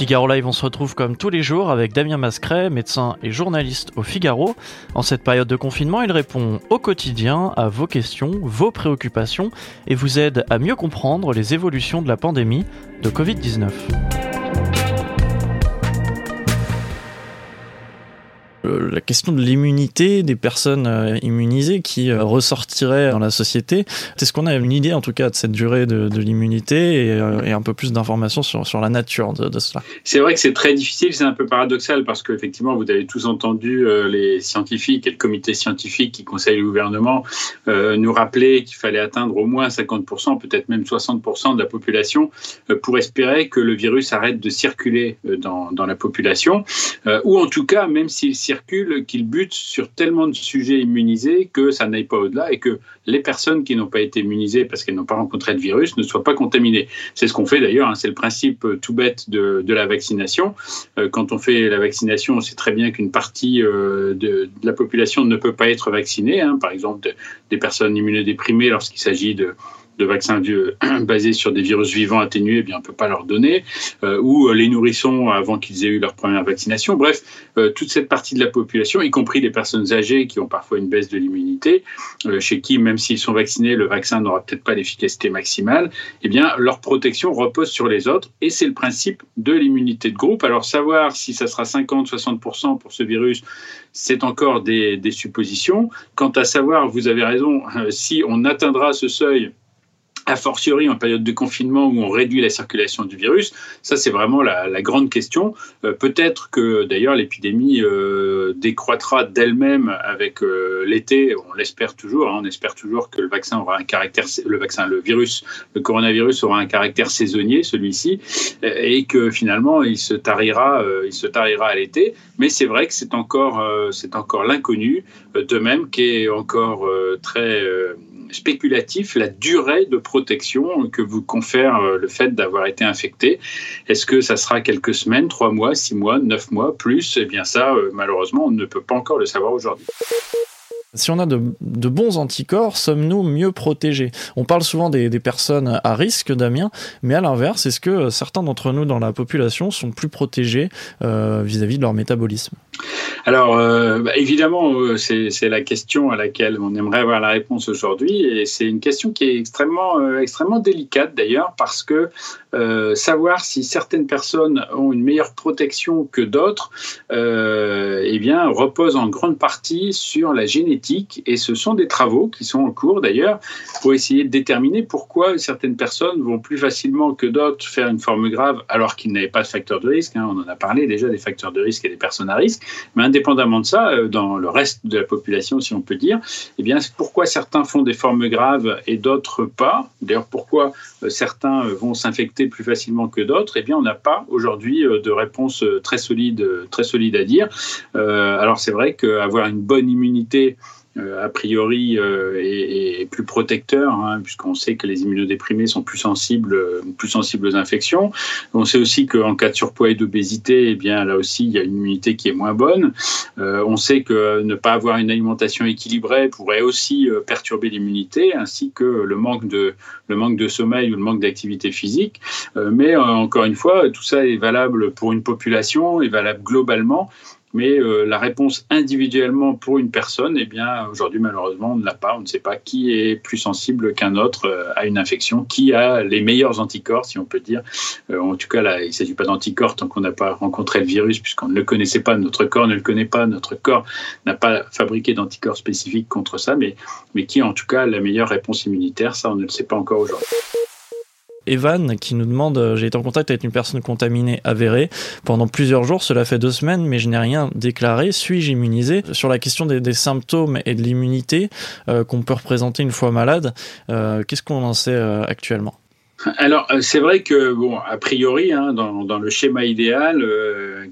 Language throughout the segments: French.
Figaro Live, on se retrouve comme tous les jours avec Damien Mascret, médecin et journaliste au Figaro. En cette période de confinement, il répond au quotidien à vos questions, vos préoccupations et vous aide à mieux comprendre les évolutions de la pandémie de Covid-19. Euh, la question de l'immunité des personnes euh, immunisées qui euh, ressortiraient dans la société. Est-ce qu'on a une idée en tout cas de cette durée de, l'immunité et, un peu plus d'informations sur, sur la nature de, cela C'est vrai que c'est très difficile, c'est un peu paradoxal parce qu'effectivement vous avez tous entendu les scientifiques et le comité scientifique qui conseille le gouvernement nous rappeler qu'il fallait atteindre au moins 50%, peut-être même 60% de la population pour espérer que le virus arrête de circuler dans, dans la population ou en tout cas même s'il circule qu'il bute sur tellement de sujets immunisés que ça n'aille pas au-delà et que les personnes qui n'ont pas été immunisées parce qu'elles n'ont pas rencontré de virus ne soient pas contaminées. C'est ce qu'on fait d'ailleurs, hein. c'est le principe euh, tout bête de, la vaccination. Euh, quand on fait la vaccination, on sait très bien qu'une partie euh, de, la population ne peut pas être vaccinée, hein. par exemple des personnes immunodéprimées lorsqu'il s'agit de de vaccins basés sur des virus vivants atténués, eh bien, on ne peut pas leur donner, euh, ou euh, les nourrissons avant qu'ils aient eu leur première vaccination. Bref, euh, toute cette partie de la population, y compris les personnes âgées qui ont parfois une baisse de l'immunité, chez qui, même s'ils sont vaccinés, le vaccin n'aura peut-être pas l'efficacité maximale, eh bien, leur protection repose sur les autres, et c'est le principe de l'immunité de groupe. Alors, savoir si ça sera 50-60% pour ce virus, c'est encore des suppositions. Quant à savoir, vous avez raison, si on atteindra ce seuil a fortiori en période de confinement où on réduit la circulation du virus Ça, c'est vraiment la, grande question. Euh, peut-être que d'ailleurs l'épidémie euh, décroîtra d'elle-même avec euh, l'été. On l'espère toujours. Hein. on espère toujours que le vaccin aura un caractère, le vaccin, le virus, le coronavirus aura un caractère saisonnier, celui-ci, et que finalement il se tarira, il se tarira à l'été. Mais c'est vrai que c'est encore, c'est encore l'inconnu. De même qu'est encore très spéculatif la durée de protection que vous confère euh, le fait d'avoir été infecté. Est-ce que ça sera quelques semaines, trois mois, six mois, neuf mois, plus? Eh bien ça, euh, malheureusement, on ne peut pas encore le savoir aujourd'hui. Si on a de, bons anticorps, sommes-nous mieux protégés? On parle souvent des, personnes à risque, Damien, mais à l'inverse, est-ce que certains d'entre nous dans la population sont plus protégés euh, vis-à-vis de leur métabolisme? Alors, euh, bah, évidemment, euh, c'est la question à laquelle on aimerait avoir la réponse aujourd'hui, et c'est une question qui est extrêmement, extrêmement délicate d'ailleurs, parce que savoir si certaines personnes ont une meilleure protection que d'autres, eh bien, repose en grande partie sur la génétique et ce sont des travaux qui sont en cours d'ailleurs pour essayer de déterminer pourquoi certaines personnes vont plus facilement que d'autres faire une forme grave alors qu'ils n'avaient pas de facteur de risque. Hein. On en a parlé déjà des facteurs de risque et des personnes à risque, indépendamment de ça, euh, dans le reste de la population, si on peut dire, eh bien, pourquoi certains font des formes graves et d'autres pas. D'ailleurs, pourquoi euh, certains euh, vont s'infecter plus facilement que d'autres? Eh bien, on n'a pas aujourd'hui de réponse très solide, très solide à dire. alors, c'est vrai qu'avoir une bonne immunité a priori euh, est, plus protecteur, hein, puisqu'on sait que les immunodéprimés sont plus sensibles, euh, plus sensibles aux infections. On sait aussi qu'en cas de surpoids et d'obésité, eh bien là aussi, il y a une immunité qui est moins bonne. on sait que ne pas avoir une alimentation équilibrée pourrait aussi perturber l'immunité, ainsi que le manque de, le manque de sommeil ou le manque d'activité physique. mais encore une fois, tout ça est valable pour une population, est valable globalement mais euh, la réponse individuellement pour une personne, eh bien, aujourd'hui, malheureusement, on ne l'a pas. On ne sait pas qui est plus sensible qu'un autre euh, à une infection, qui a les meilleurs anticorps, si on peut dire. Euh, en tout cas, là, il ne s'agit pas d'anticorps tant qu'on n'a pas rencontré le virus, puisqu'on ne le connaissait pas, notre corps ne le connaît pas, notre corps n'a pas fabriqué d'anticorps spécifiques contre ça, mais, mais qui, en tout cas, la meilleure réponse immunitaire, ça, on ne le sait pas encore aujourd'hui. Evan qui nous demande euh, J'ai été en contact avec une personne contaminée avérée pendant plusieurs jours, cela fait deux semaines, mais je n'ai rien déclaré. Suis-je immunisé? Sur la question des, symptômes et de l'immunité euh, qu'on peut représenter une fois malade, euh, qu'est-ce qu'on en sait actuellement? Alors, c'est vrai que, bon, a priori, hein, dans, le schéma idéal,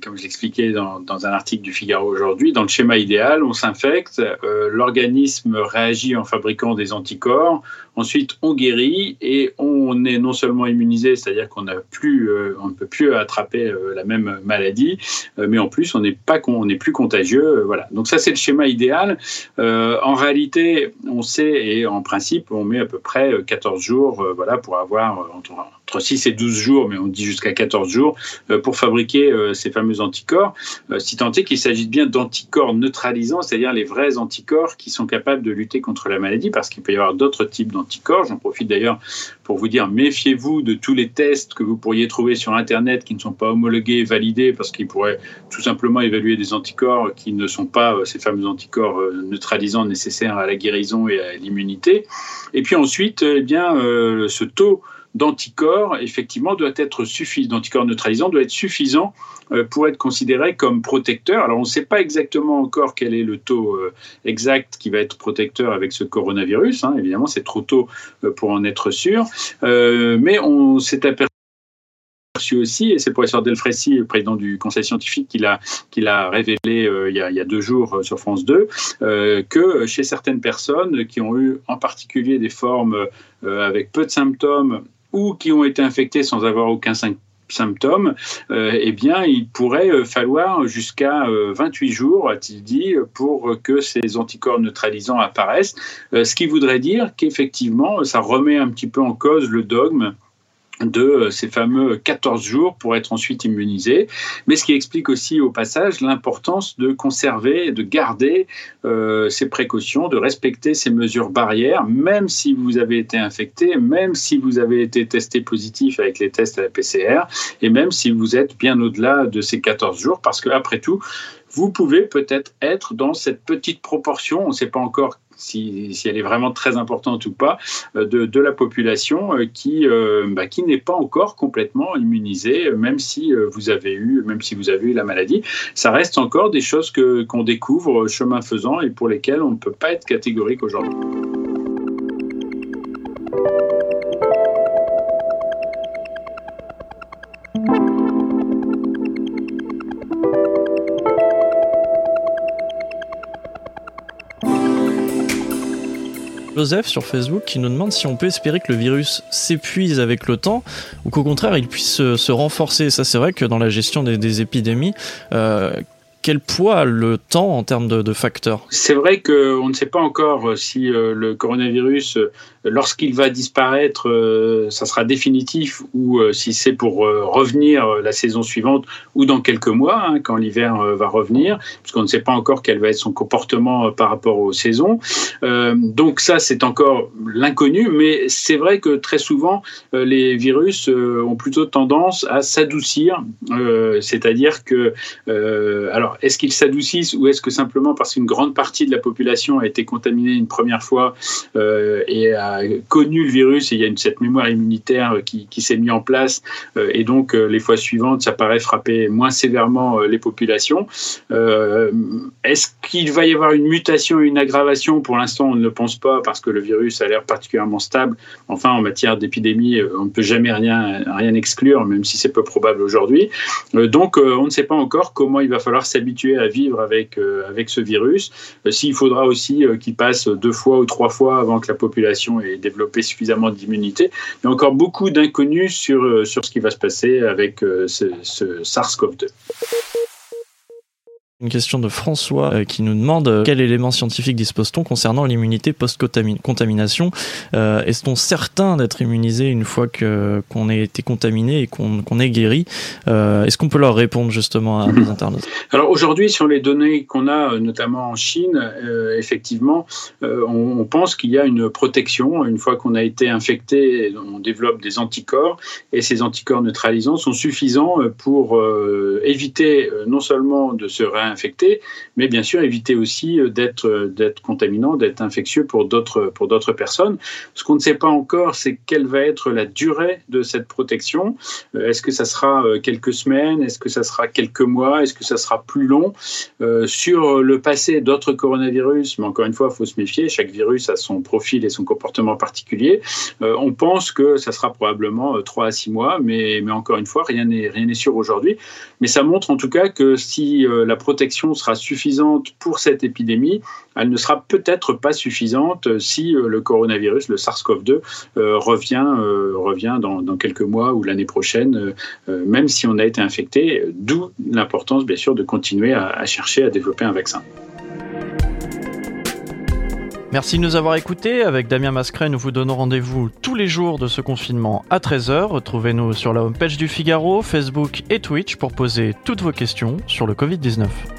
comme je l'expliquais dans, un article du Figaro aujourd'hui, dans le schéma idéal, on s'infecte, l'organisme réagit en fabriquant des anticorps, Ensuite, on guérit et on est non seulement immunisé, c'est-à-dire qu'on euh, ne peut plus attraper euh, la même maladie, euh, mais en plus, on n'est pas, on n'est plus contagieux. voilà. Donc ça, c'est le schéma idéal. en réalité, on sait et en principe, on met à peu près 14 jours, voilà, pour avoir entre 6 et 12 jours, mais on dit jusqu'à 14 jours, euh, pour fabriquer euh, ces fameux anticorps, euh, si tant est qu'il s'agit bien d'anticorps neutralisants, c'est-à-dire les vrais anticorps qui sont capables de lutter contre la maladie, parce qu'il peut y avoir d'autres types d'anticorps. J'en profite d'ailleurs pour vous dire, méfiez-vous de tous les tests que vous pourriez trouver sur Internet qui ne sont pas homologués, validés, parce qu'ils pourraient tout simplement évaluer des anticorps qui ne sont pas ces fameux anticorps neutralisants nécessaires à la guérison et à l'immunité. Et puis ensuite, eh bien, ce taux d'anticorps, effectivement, doit être suffisant, d'anticorps neutralisants doit être suffisant euh, pour être considéré comme protecteur. Alors, on ne sait pas exactement encore quel est le taux euh, exact qui va être protecteur avec ce coronavirus. Hein. Évidemment, c'est trop tôt euh, pour en être sûr. mais on s'est aperçu aussi, et c'est le professeur Delfrécy, le président du conseil scientifique, qui l'a révélé il, y a, deux jours sur France 2, que chez certaines personnes qui ont eu en particulier des formes avec peu de symptômes ou qui ont été infectés sans avoir aucun symptôme, euh, eh bien, il pourrait euh, falloir jusqu'à 28 euh, jours, a-t-il dit, pour que ces anticorps neutralisants apparaissent, ce qui voudrait dire qu'effectivement, ça remet un petit peu en cause le dogme de euh, ces fameux 14 jours pour être ensuite immunisé, mais ce qui explique aussi au passage l'importance de conserver, de garder euh, ces précautions, de respecter ces mesures barrières, même si vous avez été infecté, même si vous avez été testé positif avec les tests à la PCR, et même si vous êtes bien au-delà de ces 14 jours, parce qu'après tout, vous pouvez peut-être être dans cette petite proportion, on ne sait pas encore si, elle est vraiment très importante ou pas, euh, de, la population euh, qui, euh, bah, qui n'est pas encore complètement immunisée, même si vous avez eu, même si vous avez eu la maladie. Ça reste encore des choses qu'on découvre chemin faisant et pour lesquelles on ne peut pas être catégorique aujourd'hui. Joseph sur Facebook qui nous demande si on peut espérer que le virus s'épuise avec le temps ou qu'au contraire il puisse se, renforcer. Ça c'est vrai que dans la gestion des, épidémies, euh, quel poids le temps en termes de, facteurs C'est vrai qu'on ne sait pas encore si euh, le coronavirus lorsqu'il va disparaître, euh, ça sera définitif ou euh, si c'est pour euh, revenir la saison suivante ou dans quelques mois, hein, quand l'hiver va revenir, puisqu'on ne sait pas encore quel va être son comportement par rapport aux saisons. donc ça, c'est encore l'inconnu, mais c'est vrai que très souvent, les virus ont plutôt tendance à s'adoucir, c'est-à-dire que, alors, est-ce qu'ils s'adoucissent ou est-ce que simplement parce qu'une grande partie de la population a été contaminée une première fois et a connu le virus et il y a cette mémoire immunitaire qui, s'est mise en place euh, et donc euh, les fois suivantes, ça paraît frapper moins sévèrement euh, les populations. Est-ce qu'il va y avoir une mutation, une aggravation? Pour l'instant, on ne le pense pas parce que le virus a l'air particulièrement stable. Enfin, en matière d'épidémie, on ne peut jamais rien, rien exclure, même si c'est peu probable aujourd'hui. donc, on ne sait pas encore comment il va falloir s'habituer à vivre avec, avec ce virus. S'il faudra aussi qu'il passe deux fois ou trois fois avant que la population et développer suffisamment d'immunité. Il y a encore beaucoup d'inconnus sur, euh, sur ce qui va se passer avec euh, ce, ce SARS-CoV-2. Une question de François euh, qui nous demande euh, quel élément scientifique dispose-t-on concernant l'immunité post-contamination euh, Est-on certain d'être immunisé une fois que qu'on ait été contaminé et qu'on est guéri? Est-ce qu'on peut leur répondre justement à nos internautes? Alors aujourd'hui, sur les données qu'on a, notamment en Chine, effectivement, on, pense qu'il y a une protection. Une fois qu'on a été infecté, on développe des anticorps et ces anticorps neutralisants sont suffisants pour éviter non seulement de se réinfecter, infecté, mais bien sûr éviter aussi euh, d'être euh, d'être contaminant, d'être infectieux pour d'autres pour d'autres personnes. Ce qu'on ne sait pas encore, c'est quelle va être la durée de cette protection. Euh, est-ce que ça sera quelques semaines? Est-ce que ça sera quelques mois? Est-ce que ça sera plus long? Sur le passé d'autres coronavirus, mais encore une fois, il faut se méfier. Chaque virus a son profil et son comportement particulier. on pense que ça sera probablement 3 à 6 mois, mais, mais encore une fois, rien n'est rien n'est sûr aujourd'hui. Mais ça montre en tout cas que si la protection protection sera suffisante pour cette épidémie, elle ne sera peut-être pas suffisante si euh, le coronavirus, le SARS-CoV-2, euh, revient, euh, revient dans, quelques mois ou l'année prochaine, même si on a été infecté, d'où l'importance bien sûr de continuer à chercher à développer un vaccin. Merci de nous avoir écoutés. Avec Damien Mascret, nous vous donnons rendez-vous tous les jours de ce confinement à 13h. Retrouvez-nous sur la homepage du Figaro, Facebook et Twitch pour poser toutes vos questions sur le Covid-19.